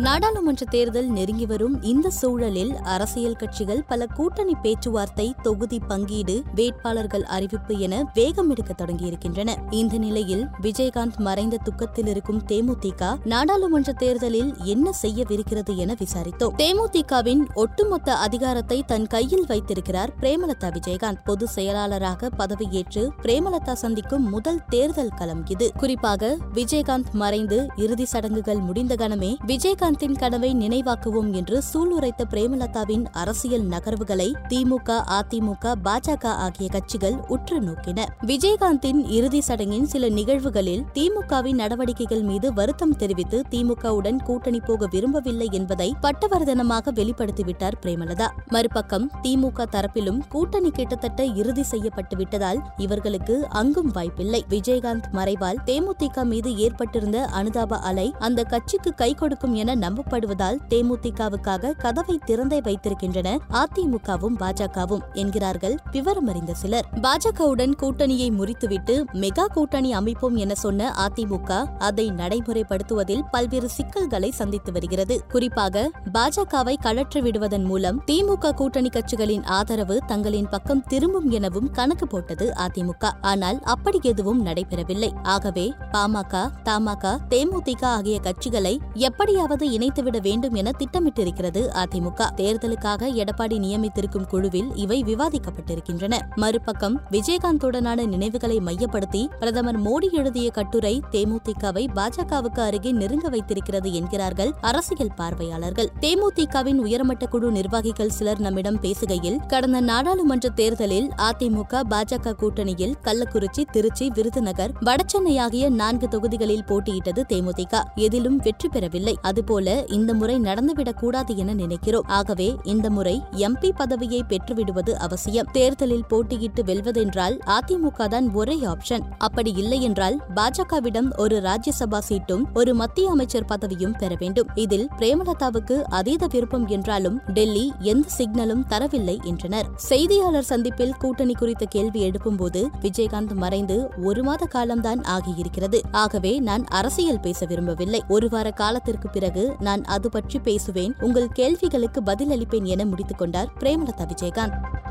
நாடாளுமன்ற தேர்தல் நெருங்கி வரும் இந்த சூழலில் அரசியல் கட்சிகள் பல கூட்டணி பேச்சுவார்த்தை தொகுதி பங்கீடு வேட்பாளர்கள் அறிவிப்பு என வேகம் எடுக்க தொடங்கியிருக்கின்றன. இந்த நிலையில் விஜயகாந்த் மறைந்த துக்கத்தில் இருக்கும் தேமுதிக நாடாளுமன்ற தேர்தலில் என்ன செய்யவிருக்கிறது என விசாரித்தோம். தேமுதிகவின் ஒட்டுமொத்த அதிகாரத்தை தன் கையில் வைத்திருக்கிறார் பிரேமலதா விஜயகாந்த். பொது செயலாளராக பதவியேற்று பிரேமலதா சந்திக்கும் முதல் தேர்தல் களம் இது. குறிப்பாக விஜயகாந்த் மறைந்து இறுதி சடங்குகள் முடிந்த கணமே விஜயகாந்தின் கனவை நினைவாக்குவோம் என்று சூளுரைத்த பிரேமலதாவின் அரசியல் நகர்வுகளை திமுக அதிமுக பாஜக ஆகிய கட்சிகள் உற்று நோக்கின. விஜயகாந்தின் இறுதி சடங்கின் சில நிகழ்வுகளில் திமுகவின் நடவடிக்கைகள் மீது வருத்தம் தெரிவித்து திமுகவுடன் கூட்டணி போக விரும்பவில்லை என்பதை பட்டவர்தனமாக வெளிப்படுத்திவிட்டார் பிரேமலதா. மறுபக்கம் திமுக தரப்பிலும் கூட்டணி கிட்டத்தட்ட இறுதி செய்யப்பட்டுவிட்டதால் இவர்களுக்கு அங்கும் வாய்ப்பில்லை. விஜயகாந்த் மறைவால் தேமுதிக மீது ஏற்பட்டிருந்த அனுதாப அலை அந்த கட்சிக்கு கை கொடுக்கும் என நம்பப்படுவதால் தேமுதிகவுக்காக கதவை திறந்தே வைத்திருக்கின்றன அதிமுகவும் பாஜகவும் என்கிறார்கள் விவரமறிந்த சிலர். பாஜகவுடன் கூட்டணியை முறித்துவிட்டு மெகா கூட்டணி அமைப்போம் என சொன்ன அதிமுக அதை நடைமுறைப்படுத்துவதில் பல்வேறு சிக்கல்களை சந்தித்து வருகிறது. குறிப்பாக பாஜகவை கழற்றி விடுவதன் மூலம் திமுக கூட்டணி கட்சிகளின் ஆதரவு தங்களின் பக்கம் திரும்பும் எனவும் கணக்கு போட்டது அதிமுக. ஆனால் அப்படி எதுவும் நடைபெறவில்லை. ஆகவே பாமக தமாக தேமுதிக ஆகிய கட்சிகளை எப்படியாவது இணைத்துவிட வேண்டும் என திட்டமிட்டிருக்கிறது அதிமுக. தேர்தலுக்காக எடப்பாடி நியமித்திருக்கும் குழுவில் இவை விவாதிக்கப்பட்டிருக்கின்றன. மறுபக்கம் விஜயகாந்துடனான நினைவுகளை மையப்படுத்தி பிரதமர் மோடி எழுதிய கட்டுரை தேமுதிகவை பாஜகவுக்கு அருகே நெருங்க வைத்திருக்கிறது என்கிறார்கள் அரசியல் பார்வையாளர்கள். தேமுதிகவின் உயர்மட்ட குழு நிர்வாகிகள் சிலர் நம்மிடம் பேசுகையில் கடந்த நாடாளுமன்ற தேர்தலில் அதிமுக பாஜக கூட்டணியில் கள்ளக்குறிச்சி திருச்சி விருதுநகர் வடசென்னை ஆகிய நான்கு தொகுதிகளில் போட்டியிட்டது தேமுதிக. எதிலும் வெற்றி பெறவில்லை. அது போல இந்த முறை நடந்துவிடக் கூடாது என நினைக்கிறோம். ஆகவே இந்த முறை எம்பி பதவியை பெற்றுவிடுவது அவசியம். தேர்தலில் போட்டியிட்டு வெல்வதென்றால் அதிமுக தான் ஒரே ஆப்ஷன். அப்படி இல்லை என்றால் பாஜகவிடம் ஒரு ராஜ்யசபா சீட்டும் ஒரு மத்திய அமைச்சர் பதவியும் பெற வேண்டும். இதில் பிரேமலதாவுக்கு அதீத விருப்பம் என்றாலும் டெல்லி எந்த சிக்னலும் தரவில்லை என்றனர். செய்தியாளர் சந்திப்பில் கூட்டணி குறித்த கேள்வி எழுப்பும்போது விஜயகாந்த் மறைந்து ஒரு மாத காலம்தான் ஆகியிருக்கிறது. ஆகவே நான் அரசியல் பேச விரும்பவில்லை. ஒரு வார காலத்திற்கு பிறகு நான் அது பற்றி பேசுவேன். உங்கள் கேள்விகளுக்கு பதிலளிப்பேன் என முடித்துக் கொண்டார் பிரேமலதா விஜயகாந்த்.